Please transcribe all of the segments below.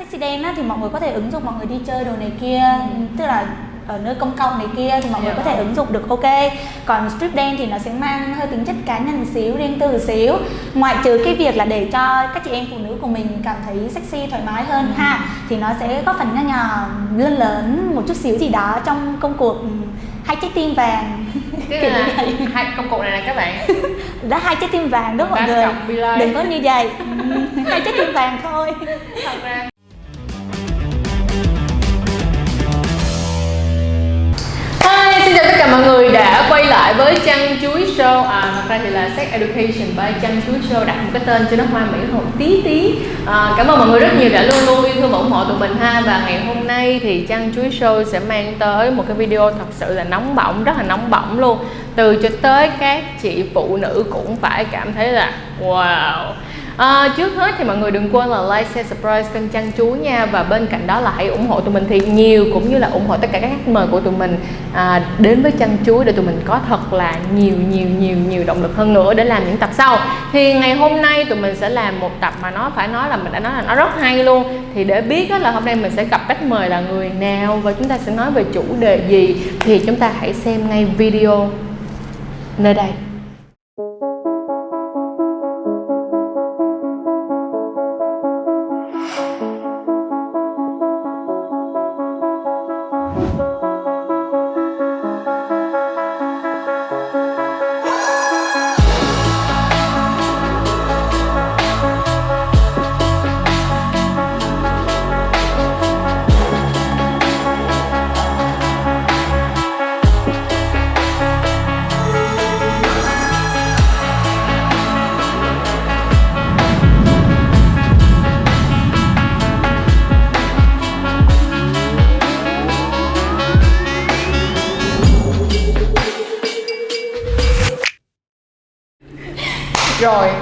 sexy dance á, thì mọi người có thể ứng dụng mọi người đi chơi đồ này kia ừ. tức là ở nơi công cộng này kia thì mọi người có thể ứng dụng được ok. Còn strip dance thì nó sẽ mang hơi tính chất cá nhân một xíu riêng tư một xíu. Ngoại trừ cái việc là để cho các chị em phụ nữ của mình cảm thấy sexy thoải mái hơn ừ. ha thì nó sẽ góp phần nho nhỏ lớn lớn một chút xíu gì đó trong công cuộc hai trái tim vàng. Cái là hai công cụ này nè các bạn. Đó hai trái tim vàng đúng mọi người. đừng có như vậy. Hai trái tim vàng thôi. Thật ra lại với Chăn Chuối Show. À thật ra thì là Sex Education by Chăn Chuối Show đặt một cái tên cho nó hoa mỹ một tí tí. À, Cảm ơn mọi người rất nhiều đã luôn luôn yêu thương và ủng hộ tụi mình ha. Và ngày hôm nay thì Chăn Chuối Show sẽ mang tới một cái video thật sự là nóng bỏng, rất là nóng bỏng luôn. Từ cho tới các chị phụ nữ cũng phải cảm thấy là wow. À, trước hết thì mọi người đừng quên là like, share, subscribe kênh Chăn Chú nha. Và bên cạnh đó là hãy ủng hộ tụi mình thì nhiều Cũng như là ủng hộ tất cả các khách mời của tụi mình à, Đến với Chăn Chú để tụi mình có thật là nhiều nhiều nhiều nhiều động lực hơn nữa Để làm những tập sau. Thì ngày hôm nay tụi mình sẽ làm một tập mà nó phải nói là mình đã nói là nó rất hay luôn. Thì để biết là hôm nay mình sẽ gặp khách mời là người nào Và chúng ta sẽ nói về chủ đề gì Thì chúng ta hãy xem ngay video nơi đây.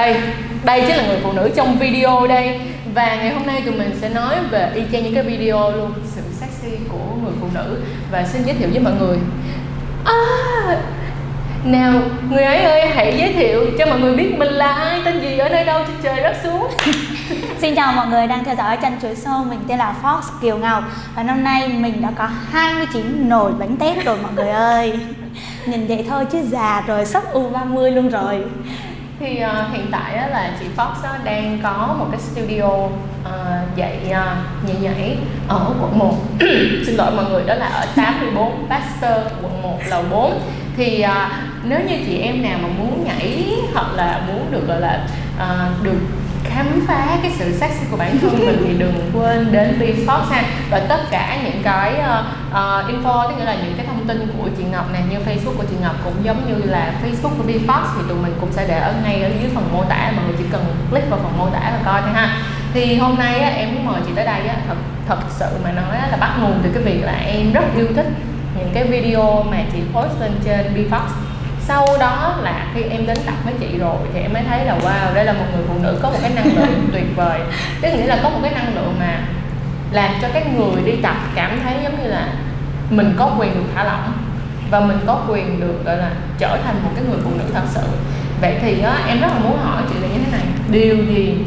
Đây, đây chính là người phụ nữ trong video đây. Và ngày hôm nay tụi mình sẽ nói về y chang những cái video luôn. Sự sexy của người phụ nữ. Và xin giới thiệu với mọi người. À, Nào, người ấy ơi hãy giới thiệu cho mọi người biết mình là ai, tên gì, ở nơi đâu trên trời rất xuống. Xin chào mọi người đang theo dõi chân chuối show. Mình tên là Fox Kiều Ngọc. Và năm nay mình đã có 29 nồi bánh tét rồi mọi người ơi. Nhìn vậy thôi chứ già rồi, sắp U30 luôn rồi thì uh, hiện tại á, là chị Fox á, đang có một cái studio uh, dạy uh, nhảy nhảy ở quận 1 xin lỗi mọi người đó là ở 84 Pasteur quận 1 lầu 4 thì uh, nếu như chị em nào mà muốn nhảy hoặc là muốn được gọi là uh, được khám phá cái sự sexy của bản thân mình thì đừng quên đến Besports ha. Và tất cả những cái uh, uh, info tức nghĩa là những cái thông tin của chị Ngọc này như Facebook của chị Ngọc cũng giống như là Facebook của Besports thì tụi mình cũng sẽ để ở ngay ở dưới phần mô tả. Mọi người chỉ cần click vào phần mô tả và coi thôi ha. Thì hôm nay á, em muốn mời chị tới đây á, thật thật sự mà nói là bắt nguồn từ cái việc là em rất yêu thích những cái video mà chị post lên trên Bfox sau đó là khi em đến tập với chị rồi thì em mới thấy là wow đây là một người phụ nữ có một cái năng lượng tuyệt vời. Tức nghĩa là có một cái năng lượng mà làm cho cái người đi tập cảm thấy giống như là mình có quyền được thả lỏng và mình có quyền được gọi là trở thành một cái người phụ nữ thật sự. Vậy thì á, em rất là muốn hỏi chị là như thế này. Điều gì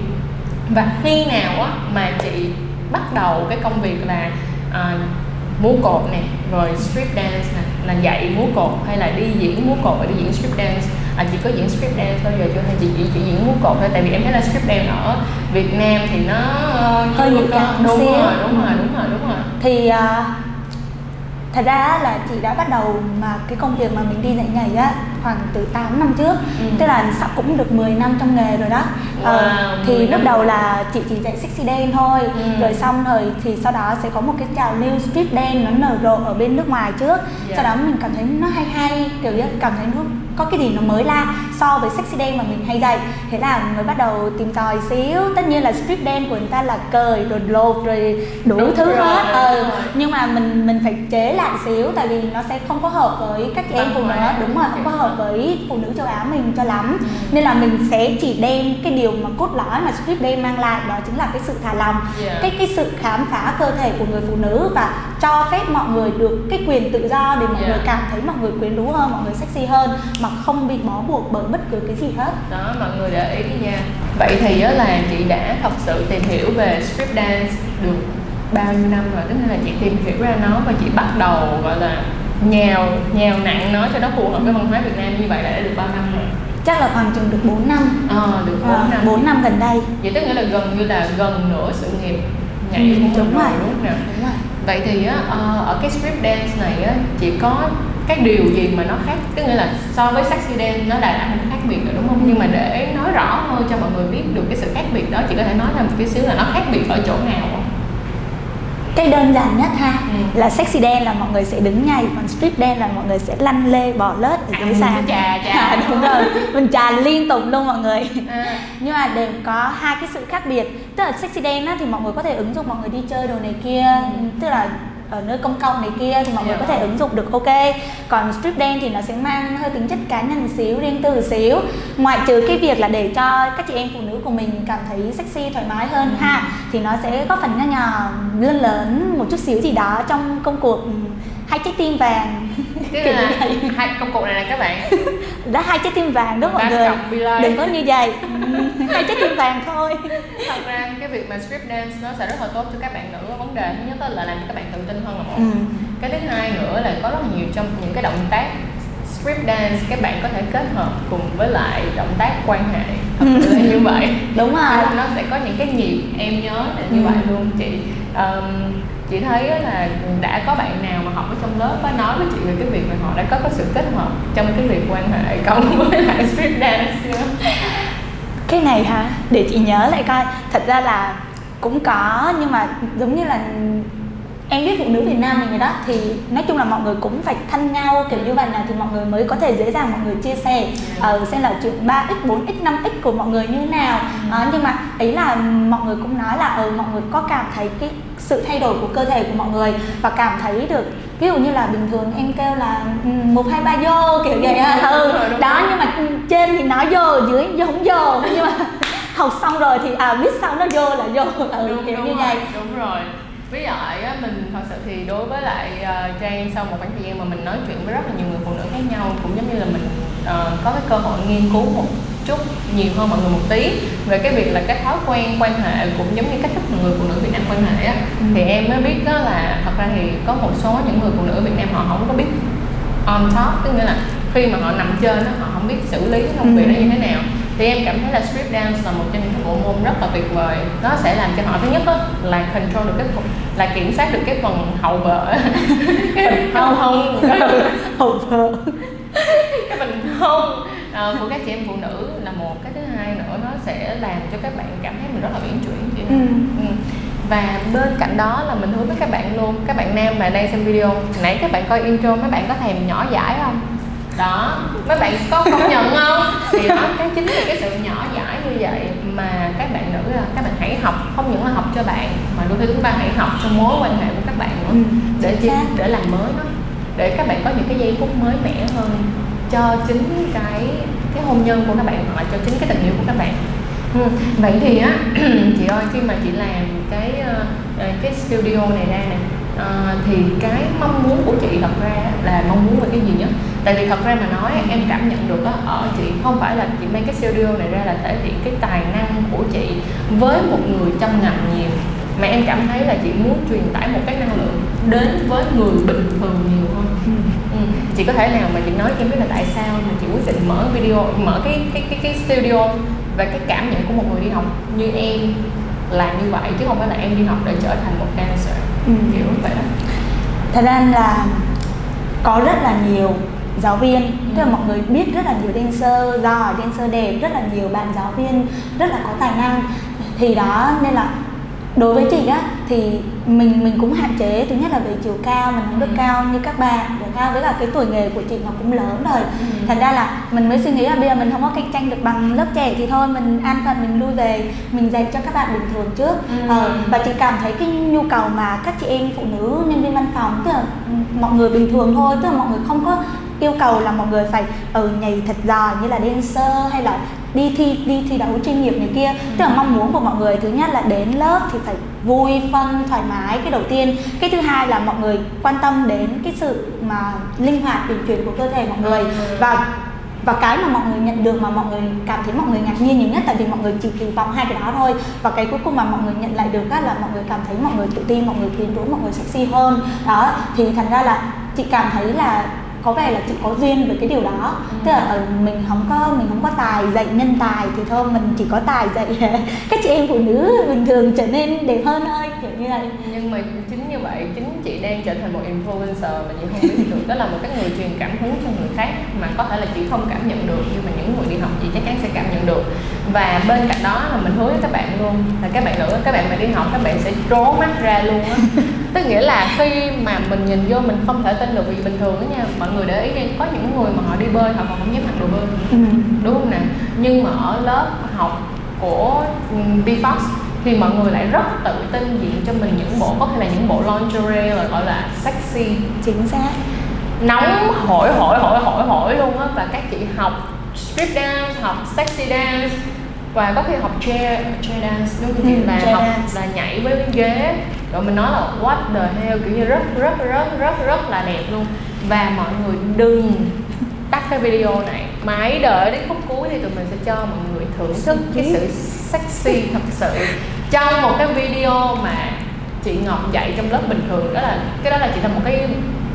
và khi nào á, mà chị bắt đầu cái công việc là uh, múa cột nè rồi street dance nè là dạy múa cột hay là đi diễn múa cột và đi diễn street dance? À, chị có diễn street dance bao giờ chưa? Hay chị chỉ, chỉ diễn múa cột thôi? Tại vì em thấy là street dance ở Việt Nam thì nó hơi nhạy cảm đúng, đúng rồi đúng rồi đúng rồi đúng rồi. Thì uh, thật ra là chị đã bắt đầu mà cái công việc mà mình đi dạy nhảy á khoảng từ 8 năm trước. Ừ. tức là sắp cũng được 10 năm trong nghề rồi đó. Wow, ờ, thì lúc đầu là chị chỉ dạy sexy dance thôi. Ừ. rồi xong rồi thì sau đó sẽ có một cái trào lưu street dance nó nở rộ ở bên nước ngoài trước. Yeah. sau đó mình cảm thấy nó hay hay kiểu như cảm thấy nó có cái gì nó mới la so với sexy dance mà mình hay dạy. Thế là mới bắt đầu tìm tòi xíu. Tất nhiên là street dance của người ta là cời rồi lột rồi đủ đúng thứ rồi, hết. ừ. nhưng mà mình mình phải chế lại xíu tại vì nó sẽ không có hợp với các chị em phụ nữ đúng rồi không có hợp hợp với phụ nữ châu Á mình cho lắm ừ. nên là mình sẽ chỉ đem cái điều mà cốt lõi mà script day mang lại đó chính là cái sự thả lòng yeah. cái cái sự khám phá cơ thể của người phụ nữ và cho phép mọi người được cái quyền tự do để mọi yeah. người cảm thấy mọi người quyến rũ hơn mọi người sexy hơn mà không bị bó buộc bởi bất cứ cái gì hết đó mọi người để ý nha vậy thì á là chị đã thật sự tìm hiểu về strip dance được bao nhiêu năm rồi tức là chị tìm hiểu ra nó và chị bắt đầu gọi là nhào nhào nặng nó cho nó phù hợp với văn hóa Việt Nam như vậy là đã được bao năm rồi. Chắc là khoảng chừng được 4 năm. Ờ à, được 4 à, năm. 4 năm gần đây. Vậy tức nghĩa là gần như là gần nửa sự nghiệp nhảy ừ, của đúng rồi đúng không đúng rồi. Vậy thì á uh, ở cái strip dance này á chỉ có cái điều gì mà nó khác? Tức nghĩa là so với sexy dance nó đã là một khác biệt rồi đúng không? Nhưng mà để nói rõ hơn cho mọi người biết được cái sự khác biệt đó chị có thể nói thêm một tí xíu là nó khác biệt ở chỗ nào không cái đơn giản nhất ha ừ. là sexy dance là mọi người sẽ đứng nhảy còn strip dance là mọi người sẽ lăn lê bò lết ở dưới sàn trà trà à, đúng rồi mình trà liên tục luôn mọi người à. nhưng mà đều có hai cái sự khác biệt tức là sexy dance á, thì mọi người có thể ứng dụng mọi người đi chơi đồ này kia ừ. tức là ở nơi công cộng này kia thì mọi người có thể ứng dụng được ok. Còn strip dance thì nó sẽ mang hơi tính chất cá nhân xíu riêng tư xíu. Ngoại trừ cái việc là để cho các chị em phụ nữ của mình cảm thấy sexy thoải mái hơn ừ. ha thì nó sẽ góp phần nhỏ nhỏ lớn lớn một chút xíu gì đó trong công cuộc hai trái tim vàng. Tức là hai công cụ này nè các bạn đó hai trái tim vàng đúng mọi người. đừng có như vậy. Hai trái tim vàng thôi. Thật ra cái việc mà strip dance nó sẽ rất là tốt cho các bạn nữ ở vấn đề. Thứ nhất là làm cho các bạn tự tin hơn là một. Ừ. cái thứ hai nữa là có rất là nhiều trong những cái động tác strip dance các bạn có thể kết hợp cùng với lại động tác quan hệ. Thật ừ. như vậy. Đúng rồi. Nó sẽ có những cái nhịp em nhớ là như ừ. vậy luôn chị. Um, chị thấy là đã có bạn nào mà học trong lớp có nói với chị về cái việc mà họ đã có cái sự kết hợp trong cái việc quan hệ cộng với lại strip dance chưa? Cái này hả? Để chị nhớ lại coi. Thật ra là cũng có nhưng mà giống như là em biết phụ nữ Việt Nam mình rồi đó thì nói chung là mọi người cũng phải thân nhau kiểu như vậy là thì mọi người mới có thể dễ dàng mọi người chia sẻ. Uh, xem là chuyện 3x 4x 5x của mọi người như nào. Uh, nhưng mà ấy là mọi người cũng nói là ừ, mọi người có cảm thấy cái sự thay đổi của cơ thể của mọi người và cảm thấy được ví dụ như là bình thường em kêu là ừ, một hai ba vô kiểu vậy á. Ừ đó nhưng mà trên thì nói vô dưới vô không vô. Nhưng mà học xong rồi thì à biết sau nó vô là vô. Ừ, đúng, kiểu đúng như rồi, vậy. đúng rồi. Với lại á, mình thật sự thì đối với lại uh, Trang sau một khoảng thời gian mà mình nói chuyện với rất là nhiều người phụ nữ khác nhau cũng giống như là mình uh, có cái cơ hội nghiên cứu một chút nhiều hơn mọi người một tí về cái việc là cái thói quen quan hệ cũng giống như cách thức mà người phụ nữ Việt Nam quan hệ á. Ừ. thì em mới biết đó là thật ra thì có một số những người phụ nữ Việt Nam họ không có biết on top tức nghĩa là khi mà họ nằm trên đó họ không biết xử lý công việc ừ. đó như thế nào. Thì em cảm thấy là strip dance là một trong những bộ môn rất là tuyệt vời. Nó sẽ làm cho họ thứ nhất đó, là control được cái phần là kiểm soát được cái phần hậu vợ. Cái hông hông. hậu vợ. Cái phần hông uh, của các chị em phụ nữ là một cái thứ hai nữa nó sẽ làm cho các bạn cảm thấy mình rất là uyển chuyển chị ừ. ừ. và bên cạnh đó là mình hứa với các bạn luôn các bạn nam mà đang xem video nãy các bạn coi intro mấy bạn có thèm nhỏ giải không? Đó. Mấy bạn có công nhận không? Thì đó cái chính là cái sự nhỏ giải như vậy mà các bạn nữ là các bạn hãy học không những là học cho bạn mà đôi khi chúng ta hãy học trong mối quan hệ của các bạn nữa ừ, để chi để làm mới nó để các bạn có những cái giây phút mới mẻ hơn cho chính cái cái hôn nhân của các bạn hoặc là cho chính cái tình yêu của các bạn ừ. vậy thì á chị ơi khi mà chị làm cái ờ, ờ, cái studio này ra nè à, thì cái mong muốn của chị thật ra là mong muốn về cái gì nhất tại vì thật ra mà nói em cảm nhận được đó, ở chị không phải là chị mang cái studio này ra là thể hiện cái tài năng của chị với một người trong ngành nhiều mà em cảm thấy là chị muốn truyền tải một cái năng lượng đến với người bình thường nhiều hơn ừ. Ừ. chị có thể nào mà chị nói cho em biết là tại sao mà chị quyết định mở video mở cái cái cái, cái studio và cái cảm nhận của một người đi học như em làm như vậy chứ không phải là em đi học để trở thành một dancer ừ. kiểu vậy đó thật ra là có rất là nhiều giáo viên ừ. tức là mọi người biết rất là nhiều dancer giỏi dancer đẹp rất là nhiều bạn giáo viên rất là có tài năng thì đó nên là đối với chị á thì mình mình cũng hạn chế thứ nhất là về chiều cao mình không được ừ. cao như các bạn được cao với cả cái tuổi nghề của chị nó cũng lớn rồi ừ. thành ra là mình mới suy nghĩ là bây giờ mình không có cạnh tranh được bằng lớp trẻ thì thôi mình an phận mình lui về mình dành cho các bạn bình thường trước ừ. ờ, và chị cảm thấy cái nhu cầu mà các chị em phụ nữ nhân viên văn phòng tức là mọi người bình thường thôi tức là mọi người không có yêu cầu là mọi người phải ở ừ, nhảy thật giỏi như là dancer hay là đi thi đi thi đấu chuyên nghiệp này kia ừ. tức là mong muốn của mọi người thứ nhất là đến lớp thì phải vui phân thoải mái cái đầu tiên cái thứ hai là mọi người quan tâm đến cái sự mà linh hoạt uyển chuyển của cơ thể mọi người ừ. và và cái mà mọi người nhận được mà mọi người cảm thấy mọi người ngạc nhiên nhiều nhất tại vì mọi người chỉ kỳ vọng hai cái đó thôi và cái cuối cùng mà mọi người nhận lại được á là mọi người cảm thấy mọi người tự tin mọi người quyến rũ mọi người sexy hơn đó thì thành ra là chị cảm thấy là có vẻ là chị có duyên với cái điều đó. Ừ. tức là ở mình không có mình không có tài dạy nhân tài thì thôi mình chỉ có tài dạy các chị em phụ nữ bình thường trở nên đẹp hơn thôi kiểu như vậy. Nhưng mà chính như vậy chính chị đang trở thành một influencer mà chị không biết được. Đó là một cái người truyền cảm hứng cho người khác mà có thể là chị không cảm nhận được nhưng mà những người đi học chị chắc chắn sẽ cảm nhận được. Và bên cạnh đó là mình hứa với các bạn luôn là các bạn nữ các bạn mà đi học các bạn sẽ trố mắt ra luôn á tức nghĩa là khi mà mình nhìn vô mình không thể tin được vì bình thường đó nha mọi người để ý đi có những người mà họ đi bơi họ còn không dám mặc đồ bơi ừ. đúng không nè? Nhưng mà ở lớp học của BFOX thì mọi người lại rất tự tin diện cho mình những bộ có thể là những bộ lingerie là gọi là sexy. Chính xác. Nóng hỏi hỏi hỏi hỏi hỏi luôn á và các chị học strip dance học sexy dance và có khi học chair chair dance đúng không? Ừ, là học dance. là nhảy với ghế. Rồi mình nói là what the hell kiểu như rất rất rất rất rất là đẹp luôn. Và mọi người đừng tắt cái video này. Hãy đợi đến khúc cuối thì tụi mình sẽ cho mọi người thưởng thức cái sự sexy thật sự. Trong một cái video mà chị Ngọc dạy trong lớp bình thường đó là cái đó là chỉ là một cái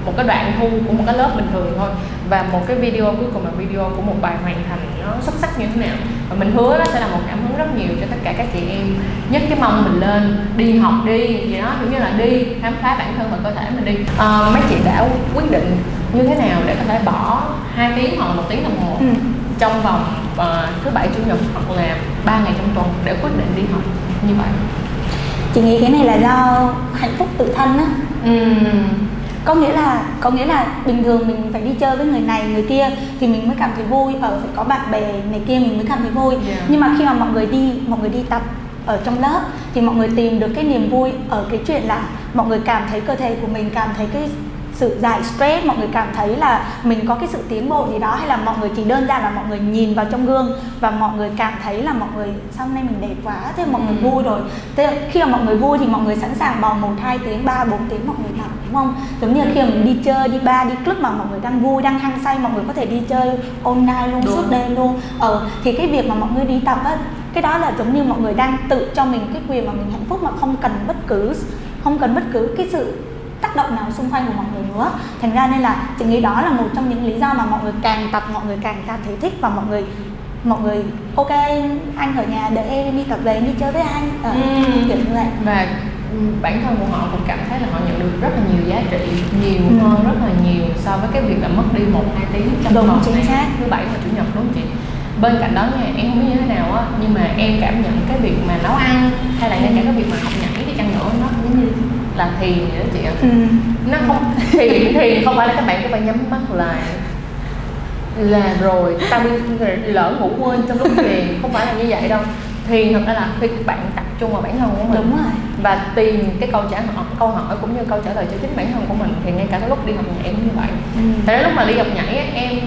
một cái đoạn thu của một cái lớp bình thường thôi. Và một cái video cuối cùng là video của một bài hoàn thành nó xuất sắc như thế nào. Và mình hứa nó sẽ là một cảm hứng rất nhiều cho tất cả các chị em. Nhấc cái mông mình lên đi học đi gì đó cũng như là đi khám phá bản thân và cơ thể mình đi. À, mấy chị đã quyết định như thế nào để có thể bỏ hai tiếng hoặc một tiếng đồng hồ ừ. trong vòng uh, thứ bảy chủ nhật hoặc là ba ngày trong tuần để quyết định đi học như vậy? Chị nghĩ cái này là do hạnh phúc tự thân á. Ừ có nghĩa là có nghĩa là bình thường mình phải đi chơi với người này người kia thì mình mới cảm thấy vui ở phải có bạn bè này kia mình mới cảm thấy vui yeah. nhưng mà khi mà mọi người đi mọi người đi tập ở trong lớp thì mọi người tìm được cái niềm vui ở cái chuyện là mọi người cảm thấy cơ thể của mình cảm thấy cái sự giải stress mọi người cảm thấy là mình có cái sự tiến bộ gì đó hay là mọi người chỉ đơn giản là mọi người nhìn vào trong gương và mọi người cảm thấy là mọi người sau này mình đẹp quá thế mọi người ừ. vui rồi thế khi mà mọi người vui thì mọi người sẵn sàng bỏ một hai tiếng ba bốn tiếng mọi người đúng không giống như khi mà mình đi chơi đi ba đi club mà mọi người đang vui đang hăng say mọi người có thể đi chơi night luôn đúng. suốt đêm luôn. Ờ thì cái việc mà mọi người đi tập á cái đó là giống như mọi người đang tự cho mình cái quyền mà mình hạnh phúc mà không cần bất cứ không cần bất cứ cái sự tác động nào xung quanh của mọi người nữa. Thành ra nên là chị nghĩ đó là một trong những lý do mà mọi người càng tập mọi người càng cảm thấy thích và mọi người mọi người ok anh ở nhà để em đi tập về đi chơi với anh. Ờ, ừ. kiểu như vậy. Và bản thân của họ cũng cảm thấy là họ nhận được rất là nhiều giá trị nhiều ừ. hơn rất là nhiều so với cái việc là mất đi một hai tiếng trong đúng, tuần chính xác. Thứ bảy và chủ nhật đúng không chị? Bên cạnh đó nha em không biết như thế nào á nhưng mà em cảm nhận cái việc mà nấu ăn hay là ngay cả cái việc mà học nhảy đi chăng nữa nó giống như là thiền vậy đó chị ạ. Ừ. nó không thiền thiền không phải là các bạn cứ phải nhắm mắt lại. Là rồi ta đi lỡ ngủ quên trong lúc thiền không phải là như vậy đâu thiền thật ra là khi các bạn tập trung vào bản thân của mình đúng rồi. và tìm cái câu trả hỏi câu hỏi cũng như câu trả lời cho chính bản thân của mình thì ngay cả lúc đi học nhảy cũng như vậy. Ừ. thế lúc mà đi học nhảy em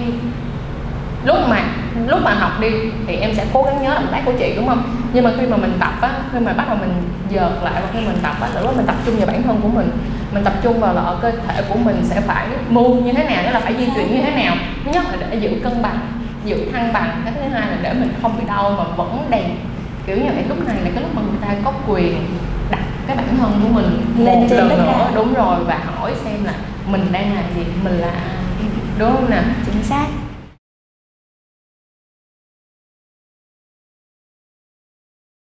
lúc mà lúc mà học đi thì em sẽ cố gắng nhớ động tác của chị đúng không? Nhưng mà khi mà mình tập á khi mà bắt đầu mình dợt lại và khi mình tập á lúc mình tập trung vào bản thân của mình. Mình tập trung vào là ở cơ thể của mình sẽ phải move như thế nào tức là phải di chuyển như thế nào. Thứ nhất là để giữ cân bằng giữ thăng bằng. Cái thứ hai là để mình không bị đau mà vẫn đẹp kiểu như vậy lúc này là cái lúc mà người ta có quyền đặt cái bản thân của mình lên một lần nữa. đúng rồi và hỏi xem là mình đang làm gì mình là đúng không nè chính xác